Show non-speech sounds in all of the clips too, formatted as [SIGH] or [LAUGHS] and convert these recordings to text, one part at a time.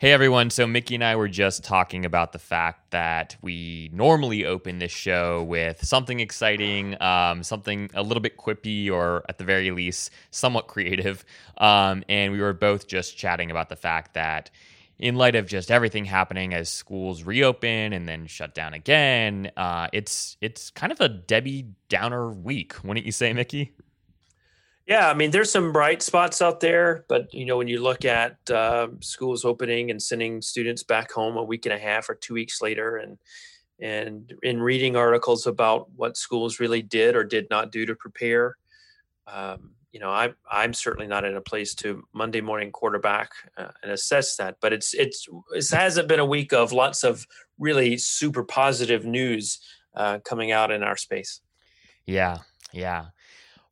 Hey everyone, so Mickey and I were just talking about the fact that we normally open this show with something exciting, um, something a little bit quippy, or at the very least, somewhat creative. Um, and we were both just chatting about the fact that, in light of just everything happening as schools reopen and then shut down again, uh, it's it's kind of a Debbie Downer week, wouldn't you say, Mickey? Yeah, I mean, there's some bright spots out there, but you know, when you look at uh, schools opening and sending students back home a week and a half or two weeks later, and and in reading articles about what schools really did or did not do to prepare, um, you know, I'm I'm certainly not in a place to Monday morning quarterback uh, and assess that. But it's it's it hasn't been a week of lots of really super positive news uh, coming out in our space. Yeah, yeah.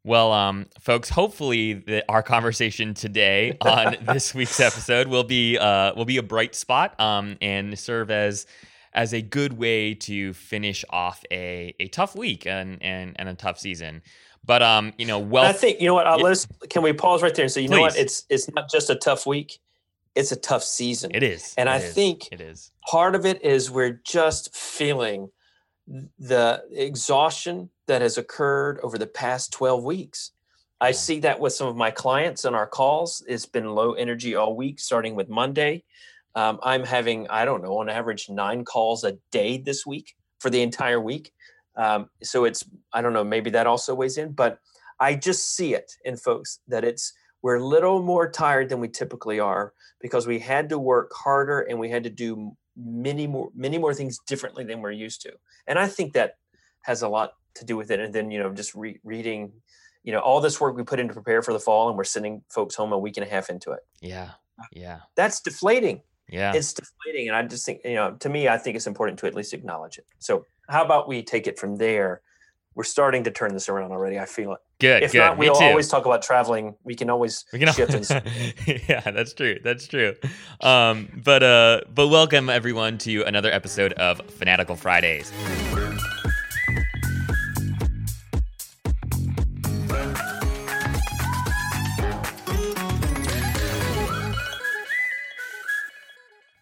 Well, um, folks, hopefully the, our conversation today on [LAUGHS] this week's episode will be uh, will be a bright spot um, and serve as as a good way to finish off a, a tough week and, and, and a tough season. But um, you know, well, I think you know what. Uh, let's can we pause right there and say, you Please. know what? It's it's not just a tough week; it's a tough season. It is, and it I is. think it is. Part of it is we're just feeling the exhaustion that has occurred over the past 12 weeks. I see that with some of my clients on our calls. It's been low energy all week, starting with Monday. Um, I'm having, I don't know, on average, nine calls a day this week for the entire week. Um, so it's, I don't know, maybe that also weighs in, but I just see it in folks that it's, we're a little more tired than we typically are because we had to work harder and we had to do many more many more things differently than we're used to and i think that has a lot to do with it and then you know just re- reading you know all this work we put in to prepare for the fall and we're sending folks home a week and a half into it yeah yeah that's deflating yeah it's deflating and i just think you know to me i think it's important to at least acknowledge it so how about we take it from there we're starting to turn this around already. I feel it. Good. If good. not, we'll always talk about traveling. We can always we can shift. [LAUGHS] yeah, that's true. That's true. Um, but uh, but welcome everyone to another episode of Fanatical Fridays.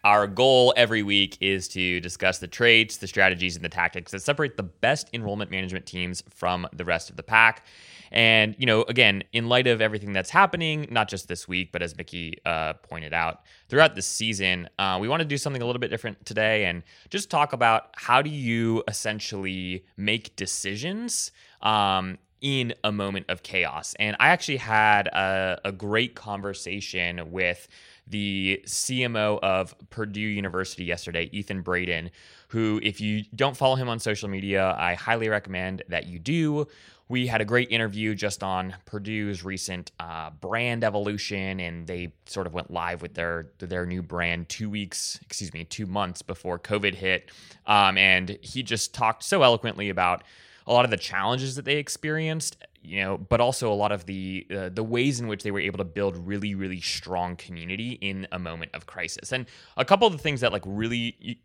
Our goal every week is to discuss the traits, the strategies, and the tactics that separate the best enrollment management teams from the rest of the pack. And, you know, again, in light of everything that's happening, not just this week, but as Mickey uh, pointed out, throughout the season, uh, we want to do something a little bit different today and just talk about how do you essentially make decisions um, in a moment of chaos. And I actually had a, a great conversation with the CMO of Purdue University yesterday, Ethan Braden, who, if you don't follow him on social media, I highly recommend that you do. We had a great interview just on Purdue's recent uh, brand evolution, and they sort of went live with their their new brand two weeks, excuse me, two months before COVID hit. Um, and he just talked so eloquently about a lot of the challenges that they experienced, you know, but also a lot of the uh, the ways in which they were able to build really really strong community in a moment of crisis. And a couple of the things that like really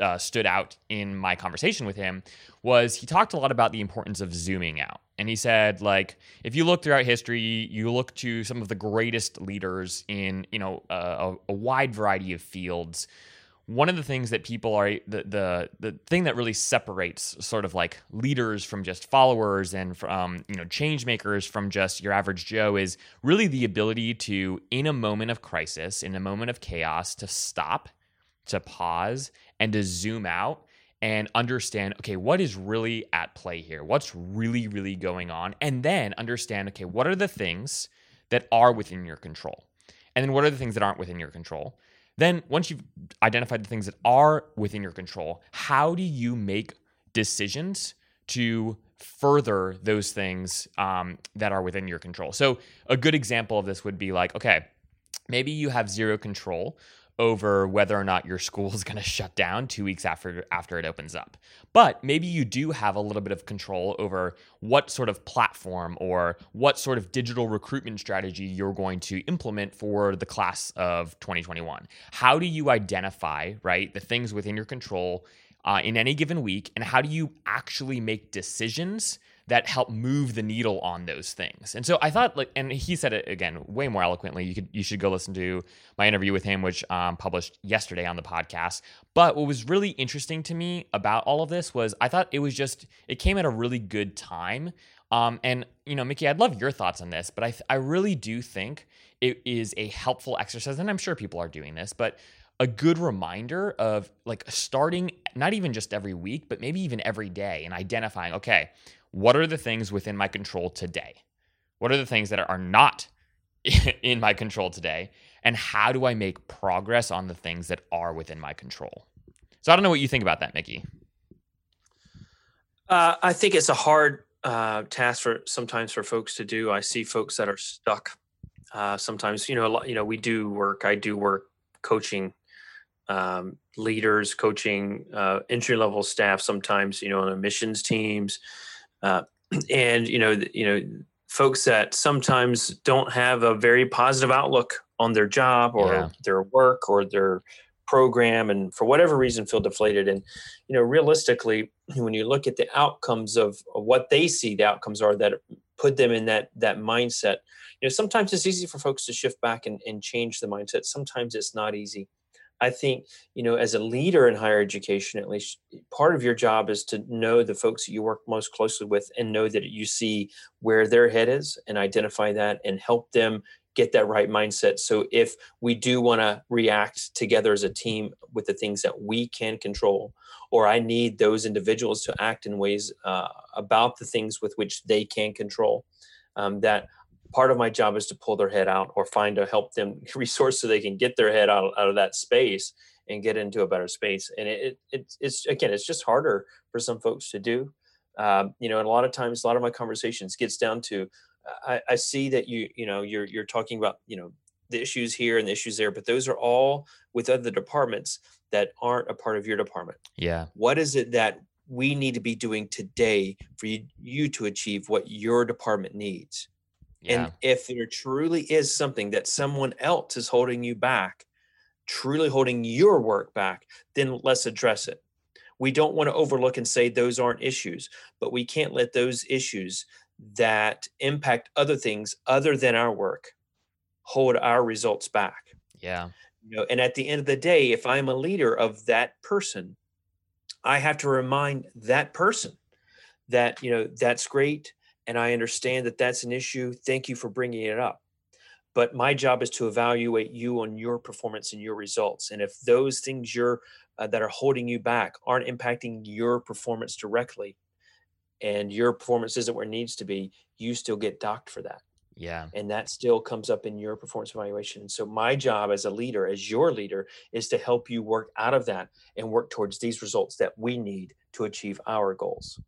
uh, stood out in my conversation with him was he talked a lot about the importance of zooming out. And he said like if you look throughout history, you look to some of the greatest leaders in, you know, uh, a, a wide variety of fields one of the things that people are the, the the thing that really separates sort of like leaders from just followers and from um, you know change makers from just your average joe is really the ability to in a moment of crisis in a moment of chaos to stop to pause and to zoom out and understand okay what is really at play here? What's really really going on? And then understand okay what are the things that are within your control? And then what are the things that aren't within your control then, once you've identified the things that are within your control, how do you make decisions to further those things um, that are within your control? So, a good example of this would be like, okay, maybe you have zero control over whether or not your school is going to shut down two weeks after after it opens up. But maybe you do have a little bit of control over what sort of platform or what sort of digital recruitment strategy you're going to implement for the class of 2021. How do you identify right the things within your control uh, in any given week, and how do you actually make decisions that help move the needle on those things. And so I thought like and he said it again way more eloquently. You could you should go listen to my interview with him which um, published yesterday on the podcast. But what was really interesting to me about all of this was I thought it was just it came at a really good time. Um, and you know, Mickey, I'd love your thoughts on this, but I I really do think it is a helpful exercise and I'm sure people are doing this, but a good reminder of like starting not even just every week, but maybe even every day and identifying, okay, what are the things within my control today? What are the things that are not [LAUGHS] in my control today? And how do I make progress on the things that are within my control? So I don't know what you think about that, Mickey. Uh, I think it's a hard uh, task for sometimes for folks to do. I see folks that are stuck. Uh, sometimes, you know, a lot, you know, we do work. I do work coaching um, leaders, coaching uh, entry level staff. Sometimes, you know, on missions teams, uh, [CLEARS THROAT] and you know, you know, folks that sometimes don't have a very positive outlook on their job or yeah. their work or their program and for whatever reason feel deflated. And you know realistically [CLEARS THROAT] when you look at the outcomes of, of, what they see the outcomes are that put them in that that mindset you know sometimes it's easy for folks to shift back and, and change the mindset. Sometimes it's not easy I think, you know, as a leader in higher education, at least part of your job is to know the folks that you work most closely with and know that you see where their head is and identify that and help them get that right mindset. So if we do want to react together as a team with the things that we can control, or I need those individuals to act in ways uh, about the things with which they can control, um, that part of my job is to pull their head out or find a help them [LAUGHS] resource so they can get their head out, out of that space and get into a better space. And it, it it's again, it's just harder for some folks to do. Um, you know, and a lot of times, a lot of my conversations gets down to, I, I see that you, you know, you're you're talking about, you know, the issues here and the issues there, but those are all with other departments that aren't a part of your department. Yeah. What is it that we need to be doing today for you, you to achieve what your department needs? Yeah. And if there truly is something that someone else is holding you back, truly holding your work back, then let's address it. We don't want to overlook and say those aren't issues, but we can't let those issues that impact other things other than our work hold our results back. Yeah. You know, and at the end of the day, if I'm a leader of that person, I have to remind that person that, you know, that's great and I understand that that's an issue. Thank you for bringing it up. But my job is to evaluate you on your performance and your results. And if those things you're uh, that are holding you back aren't impacting your performance directly, and your performance isn't where it needs to be, you still get docked for that. Yeah. And that still comes up in your performance evaluation. So my job as a leader, as your leader, is to help you work out of that and work towards these results that we need to achieve our goals.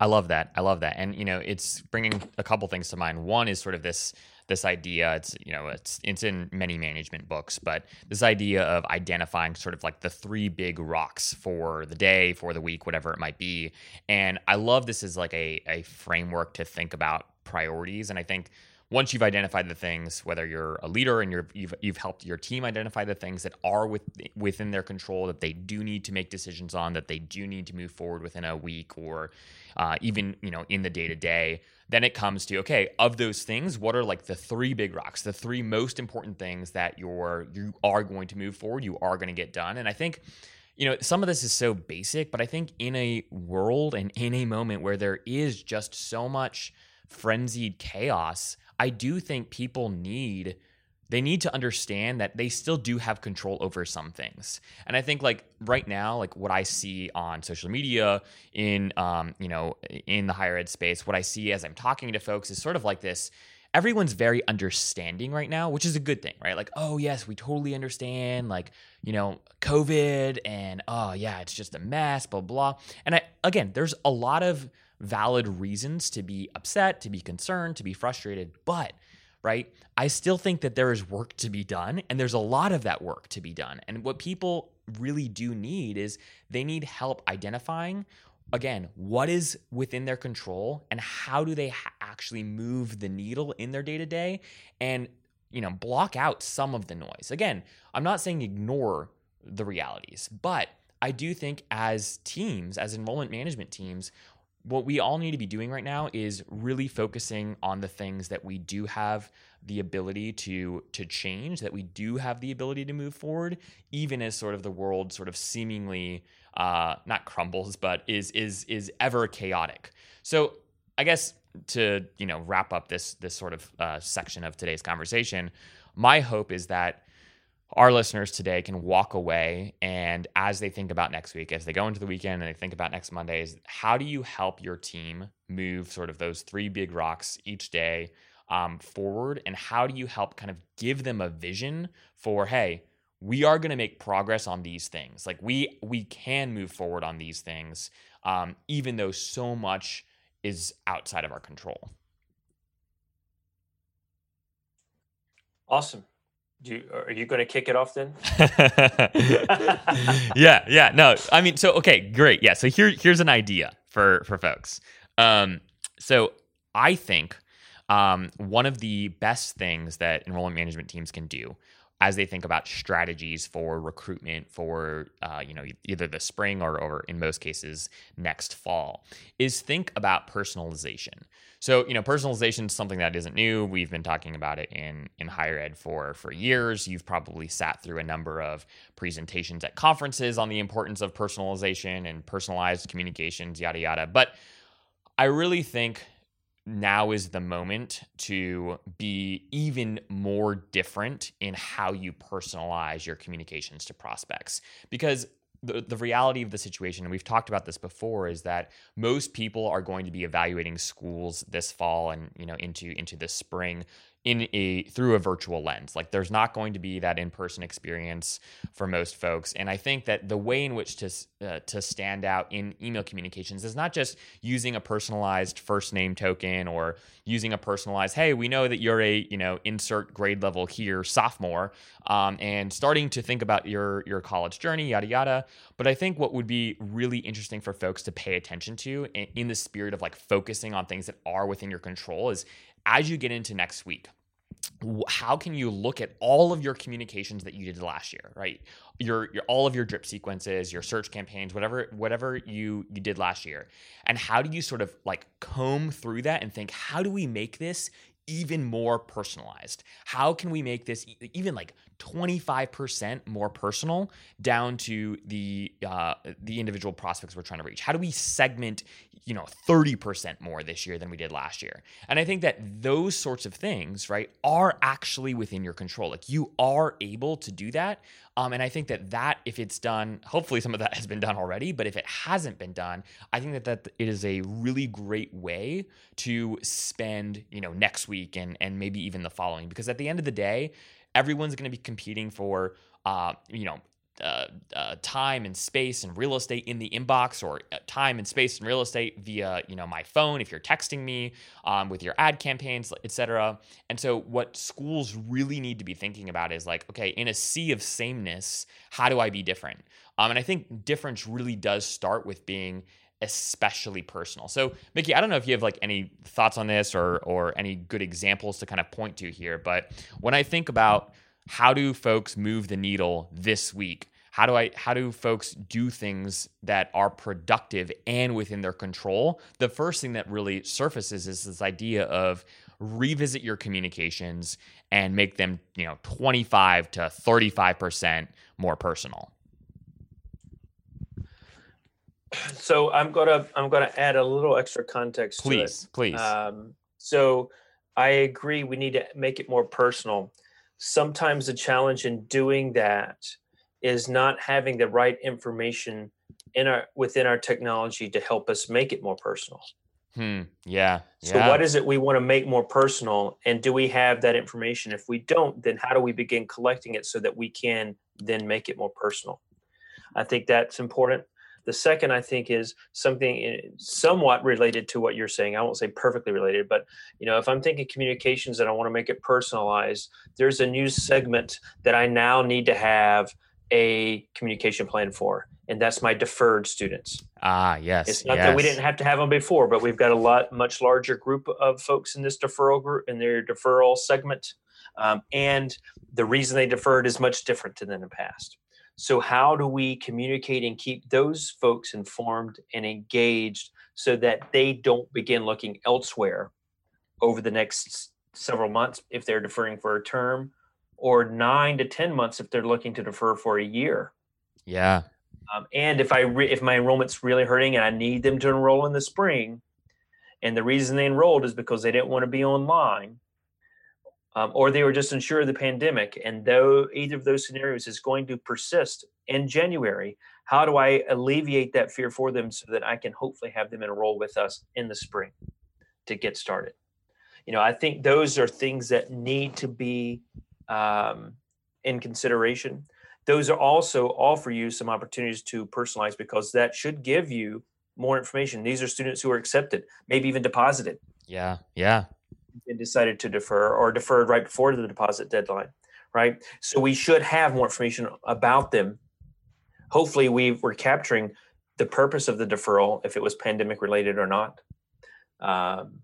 I love that. I love that. And you know, it's bringing a couple things to mind. One is sort of this this idea. It's you know, it's it's in many management books, but this idea of identifying sort of like the three big rocks for the day, for the week, whatever it might be. And I love this as like a a framework to think about priorities. And I think once you've identified the things, whether you're a leader and you're, you've you've helped your team identify the things that are with, within their control that they do need to make decisions on, that they do need to move forward within a week or uh, even you know in the day to day, then it comes to okay, of those things, what are like the three big rocks, the three most important things that you're you are going to move forward, you are going to get done, and I think you know, some of this is so basic, but I think in a world and in a moment where there is just so much frenzied chaos, I do think people need they need to understand that they still do have control over some things. And I think like right now, like what I see on social media in um, you know, in the higher ed space, what I see as I'm talking to folks is sort of like this everyone's very understanding right now, which is a good thing, right? Like, oh yes, we totally understand, like, you know, COVID and oh yeah, it's just a mess, blah blah. And I again, there's a lot of valid reasons to be upset, to be concerned, to be frustrated, but right? I still think that there is work to be done and there's a lot of that work to be done. And what people really do need is they need help identifying again, what is within their control and how do they ha- actually move the needle in their day to day and you know, block out some of the noise. Again, I'm not saying ignore the realities, but I do think as teams, as enrollment management teams, what we all need to be doing right now is really focusing on the things that we do have the ability to to change that we do have the ability to move forward even as sort of the world sort of seemingly uh, not crumbles but is is is ever chaotic. So i guess to you know wrap up this this sort of uh, section of today's conversation my hope is that our listeners today can walk away and as they think about next week, as they go into the weekend and they think about next Monday, is how do you help your team move sort of those three big rocks each day um, forward? And how do you help kind of give them a vision for, hey, we are going to make progress on these things. Like we we can move forward on these things, um, even though so much is outside of our control. Awesome. Do you, are you going to kick it off then? [LAUGHS] yeah, yeah. No, I mean, so okay, great. Yeah, so here here's an idea for for folks. Um, so I think um, one of the best things that enrollment management teams can do as they think about strategies for recruitment for uh, you know either the spring or, or in most cases next fall is think about personalization. So you know personalization is something that isn't new. We've been talking about it in in higher ed for for years. You've probably sat through a number of presentations at conferences on the importance of personalization and personalized communications yada yada. But i really think now is the moment to be even more different in how you personalize your communications to prospects. Because the, the reality of the situation and we've talked about this before is that most people are going to be evaluating schools this fall and you know into into the spring in a through a virtual lens. Like there's not going to be that in-person experience for most folks. And I think that the way in which to uh, to stand out in email communications is not just using a personalized first name token or using a personalized hey, we know that you're a, you know, insert grade level here sophomore um, and starting to think about your your college journey yada yada. But I think what would be really interesting for folks to pay attention to in, in the spirit of like focusing on things that are within your control is as you get into next week, how can you look at all of your communications that you did last year, right? Your, your all of your drip sequences, your search campaigns, whatever whatever you you did last year, and how do you sort of like comb through that and think, how do we make this even more personalized? How can we make this even like 25% more personal down to the uh, the individual prospects we're trying to reach? How do we segment, you know, 30% more this year than we did last year? And I think that those sorts of things, right, are actually within your control. Like you are able to do that. Um, and I think that that if it's done, hopefully some of that has been done already, but if it hasn't been done, I think that that it is a really great way to spend, you know, next week and and maybe even the following because at the end of the day, everyone's going to be competing for, uh, you know, uh, uh, time and space and real estate in the inbox or uh, time and space and real estate via you know my phone if you're texting me um, with your ad campaigns etc and so what schools really need to be thinking about is like okay in a sea of sameness how do i be different? Um, and i think difference really does start with being especially personal. So, Mickey, I don't know if you have like any thoughts on this or or any good examples to kind of point to here, but when I think about how do folks move the needle this week? How do I how do folks do things that are productive and within their control? The first thing that really surfaces is this idea of revisit your communications and make them, you know, 25 to 35% more personal. So I'm gonna I'm gonna add a little extra context. Please, please. Um, so I agree. We need to make it more personal. Sometimes the challenge in doing that is not having the right information in our within our technology to help us make it more personal. Hmm. Yeah. So what is it we want to make more personal, and do we have that information? If we don't, then how do we begin collecting it so that we can then make it more personal? I think that's important. The second, I think, is something somewhat related to what you're saying. I won't say perfectly related, but you know, if I'm thinking communications and I want to make it personalized, there's a new segment that I now need to have a communication plan for, and that's my deferred students. Ah, yes. It's not yes. that we didn't have to have them before, but we've got a lot much larger group of folks in this deferral group in their deferral segment, um, and the reason they deferred is much different than in the past. So, how do we communicate and keep those folks informed and engaged so that they don't begin looking elsewhere over the next several months if they're deferring for a term or nine to 10 months if they're looking to defer for a year. Yeah. Um, and if I re- if my enrollment's really hurting and I need them to enroll in the spring, and the reason they enrolled is because they didn't want to be online, um, or they were just unsure of the pandemic, and though either of those scenarios is going to persist in January, how do I alleviate that fear for them so that I can hopefully have them enroll with us in the spring to get started? You know, I think those are things that need to be um, in consideration those are also offer you some opportunities to personalize because that should give you more information. These are students who are accepted, maybe even deposited. Yeah, yeah. And decided to defer or deferred right before the deposit deadline, right? So we should have more information about them. Hopefully, we we're capturing the purpose of the deferral, if it was pandemic related or not. Um,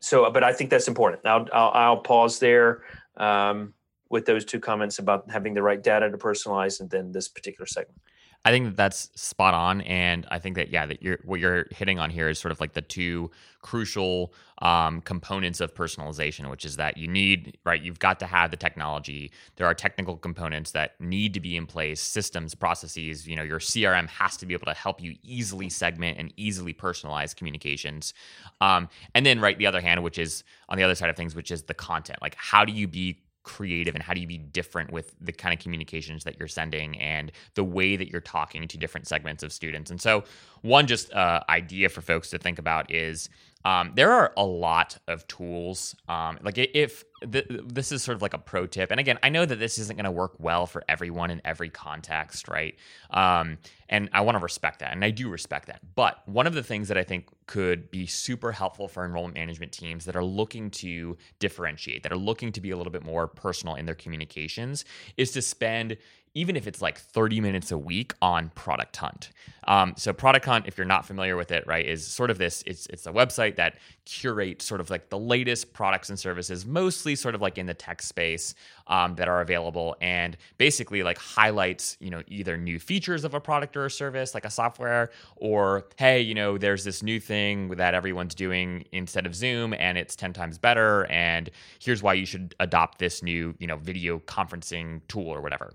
so, but I think that's important. I'll, I'll, I'll pause there. Um, with those two comments about having the right data to personalize and then this particular segment. I think that that's spot on, and I think that yeah, that you're what you're hitting on here is sort of like the two crucial um, components of personalization, which is that you need right, you've got to have the technology. There are technical components that need to be in place, systems, processes. You know, your CRM has to be able to help you easily segment and easily personalize communications. Um, and then right, the other hand, which is on the other side of things, which is the content. Like, how do you be creative and how do you be different with the kind of communications that you're sending and the way that you're talking to different segments of students? And so one just uh, idea for folks to think about is um, there are a lot of tools. Um, like if th- this is sort of like a pro tip, and again, I know that this isn't going to work well for everyone in every context, right? Um, and I want to respect that, and I do respect that. But one of the things that I think could be super helpful for enrollment management teams that are looking to differentiate, that are looking to be a little bit more personal in their communications, is to spend even if it's like 30 minutes a week on Product Hunt. Um, so Product Hunt, if you're not familiar with it, right, is sort of this. It's it's a website that curates sort of like the latest products and services, mostly sort of like in the tech space um, that are available, and basically like highlights you know either new features of a product or a service, like a software, or hey, you know, there's this new thing that everyone's doing instead of Zoom, and it's 10 times better, and here's why you should adopt this new you know video conferencing tool or whatever.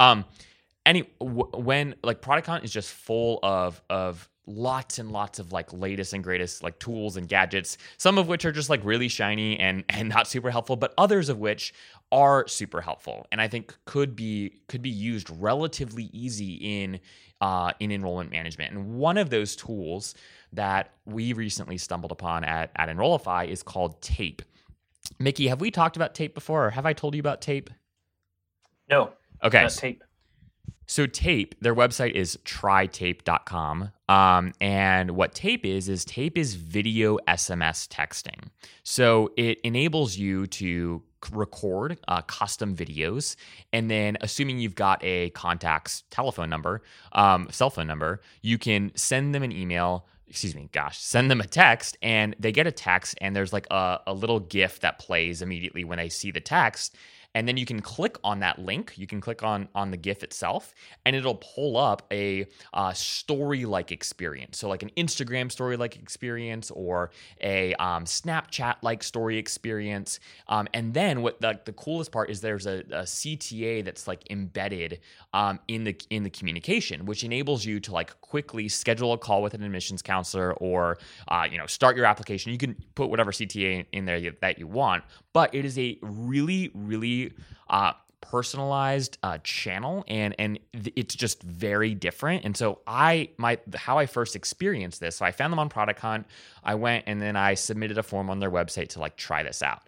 Um, any w- when like product hunt is just full of of lots and lots of like latest and greatest like tools and gadgets some of which are just like really shiny and and not super helpful but others of which are super helpful and i think could be could be used relatively easy in uh, in enrollment management and one of those tools that we recently stumbled upon at at enrollify is called tape mickey have we talked about tape before or have i told you about tape no Okay. tape. So Tape, their website is trytape.com. Um, and what Tape is is Tape is video SMS texting. So it enables you to record uh, custom videos, and then assuming you've got a contact's telephone number, um, cell phone number, you can send them an email excuse me, gosh, send them a text and they get a text and there's like a, a little GIF that plays immediately when they see the text and then you can click on that link. You can click on on the gif itself and it'll pull up a uh, story like experience. So like an instagram story like experience or a um, snapchat like story experience. Um, and then what the, the coolest part is there's a, a cta that's like embedded um, in the in the communication which enables you to like quickly schedule a call with an admissions counselor or uh, you know start your application. You can put whatever cta in there that you want but it is a really really uh, personalized uh, channel and and it's just very different. And so i my how i first experienced this so i found them on product hunt. I went and then i submitted a form on their website to like try this out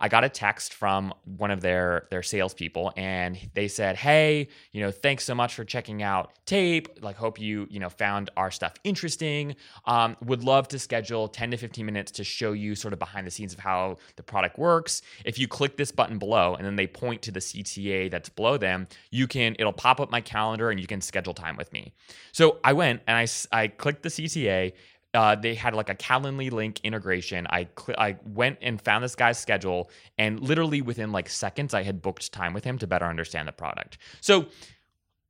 I got a text from one of their their salespeople, and they said, "Hey, you know, thanks so much for checking out Tape. Like, hope you you know found our stuff interesting. Um, would love to schedule 10 to 15 minutes to show you sort of behind the scenes of how the product works. If you click this button below, and then they point to the CTA that's below them, you can it'll pop up my calendar, and you can schedule time with me. So I went and I I clicked the CTA uh, they had like a Calendly link integration. I cl- I went and found this guy's schedule, and literally within like seconds, I had booked time with him to better understand the product. So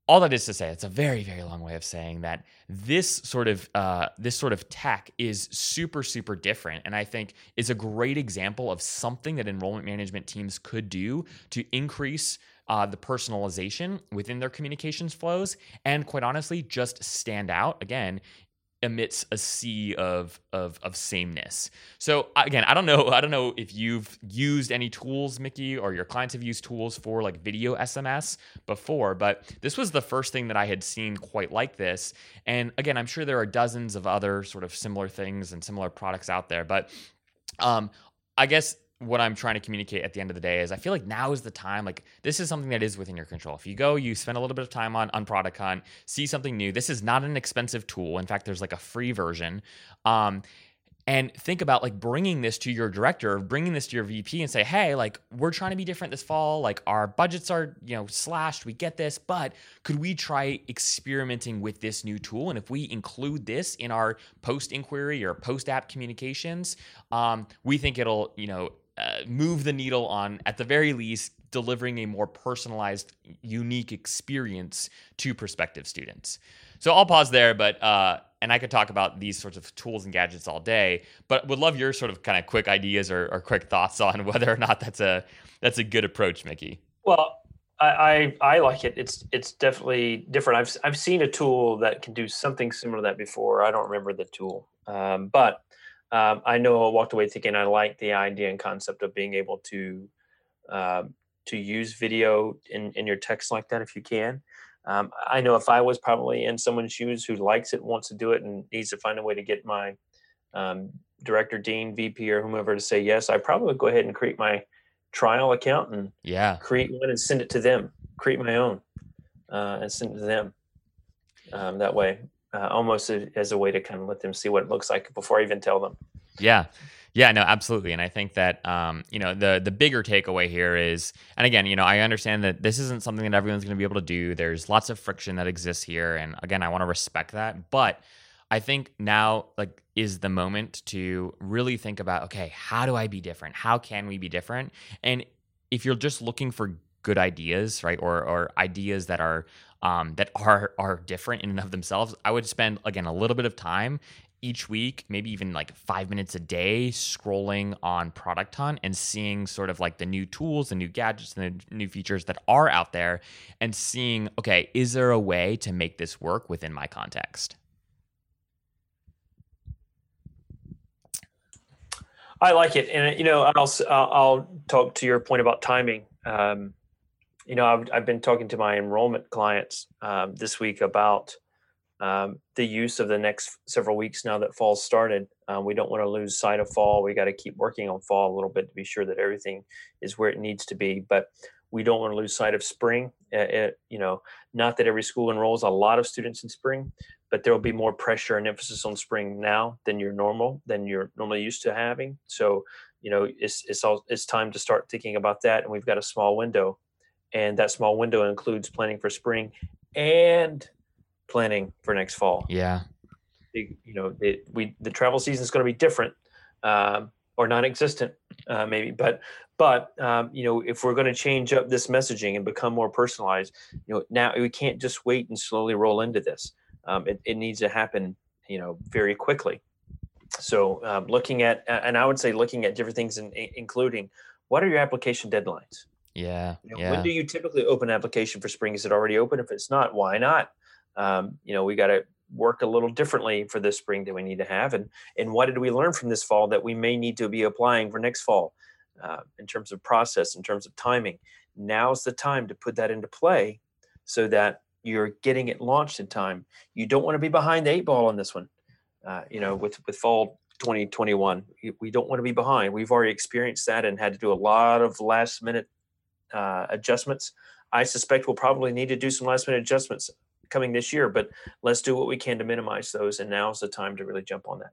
all that is to say, it's a very, very long way of saying that this sort of uh, this sort of tech is super, super different, and I think is a great example of something that enrollment management teams could do to increase uh, the personalization within their communications flows, and quite honestly, just stand out again emits a sea of of of sameness. So again, I don't know I don't know if you've used any tools Mickey or your clients have used tools for like video SMS before, but this was the first thing that I had seen quite like this. And again, I'm sure there are dozens of other sort of similar things and similar products out there, but um I guess what I'm trying to communicate at the end of the day is I feel like now is the time. Like this is something that is within your control. If you go, you spend a little bit of time on on Product Hunt, see something new. This is not an expensive tool. In fact, there's like a free version. Um, and think about like bringing this to your director, bringing this to your VP, and say, hey, like we're trying to be different this fall. Like our budgets are you know slashed. We get this, but could we try experimenting with this new tool? And if we include this in our post inquiry or post app communications, um, we think it'll you know uh, move the needle on, at the very least, delivering a more personalized, unique experience to prospective students. So I'll pause there, but uh, and I could talk about these sorts of tools and gadgets all day, but would love your sort of kind of quick ideas or, or quick thoughts on [LAUGHS] whether or not that's a that's a good approach, Mickey. Well, I, I, I like it. It's it's definitely different. I've I've seen a tool that can do something similar to that before. I don't remember the tool, um, but um, I know I walked away thinking I like the idea and concept of being able to um, to use video in, in your text like that if you can. Um, I know if I was probably in someone's shoes who likes it, wants to do it, and needs to find a way to get my um, director, dean, VP, or whomever to say yes, I probably would go ahead and create my trial account and yeah, create one and send it to them. Create my own uh, and send it to them. Um, that way, uh, almost as a way to kind of let them see what it looks like before I even tell them. Yeah. Yeah, no, absolutely, and I think that um, you know the the bigger takeaway here is, and again, you know, I understand that this isn't something that everyone's going to be able to do. There's lots of friction that exists here, and again, I want to respect that. But I think now, like, is the moment to really think about, okay, how do I be different? How can we be different? And if you're just looking for good ideas, right, or or ideas that are um, that are are different in and of themselves, I would spend again a little bit of time each week, maybe even like five minutes a day, scrolling on Product Hunt and seeing sort of like the new tools, the new gadgets, and the new features that are out there, and seeing, okay, is there a way to make this work within my context? I like it, and you know, I'll I'll talk to your point about timing. Um, you know, I've, I've been talking to my enrollment clients um, this week about um, the use of the next several weeks now that fall started. Um, we don't want to lose sight of fall. We got to keep working on fall a little bit to be sure that everything is where it needs to be. But we don't want to lose sight of spring. It, it, you know, not that every school enrolls a lot of students in spring, but there will be more pressure and emphasis on spring now than you're normal than you're normally used to having. So, you know, it's it's all it's time to start thinking about that. And we've got a small window, and that small window includes planning for spring and planning for next fall. Yeah. you know, it, we the travel season is going to be different um, or non-existent, uh, maybe. But but um, you know, if we're going to change up this messaging and become more personalized, you know, now we can't just wait and slowly roll into this. Um, it, it needs to happen, you know, very quickly. So um, looking at, and I would say looking at different things, in, including what are your application deadlines? Yeah, you know, yeah. When do you typically open application for spring? Is it already open? If it's not, why not? um, you know, we got to work a little differently for this spring that we need to have. And, and what did we learn from this fall that we may need to be applying for next fall uh, in terms of process, in terms of timing? Now's the time to put that into play so that you're getting it launched in time. You don't want to be behind the eight ball on this one. Uh, you know, with, with fall 2021, we don't want to be behind. We've already experienced that and had to do a lot of last minute uh, adjustments. I suspect we'll probably need to do some last minute adjustments coming this year, but let's do what we can to minimize those. And now's the time to really jump on that.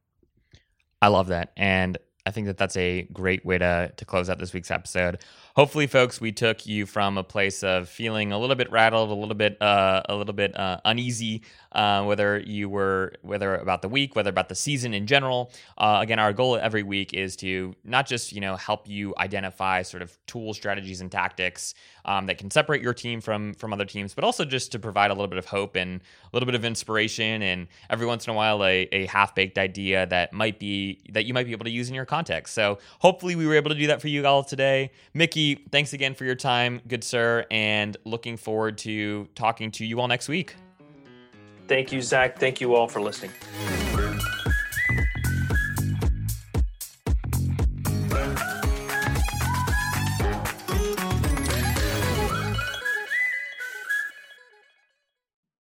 I love that. And I think that that's a great way to, to close out this week's episode. Hopefully, folks, we took you from a place of feeling a little bit rattled, a little bit, uh, a little bit uh, uneasy, uh, whether you were whether about the week, whether about the season in general. Uh, again, our goal every week is to not just you know help you identify sort of tools, strategies, and tactics um, that can separate your team from from other teams, but also just to provide a little bit of hope and a little bit of inspiration, and every once in a while a, a half baked idea that might be that you might be able to use in your context. So hopefully we were able to do that for you all today. Mickey, thanks again for your time, good sir, and looking forward to talking to you all next week. Thank you, Zach. Thank you all for listening.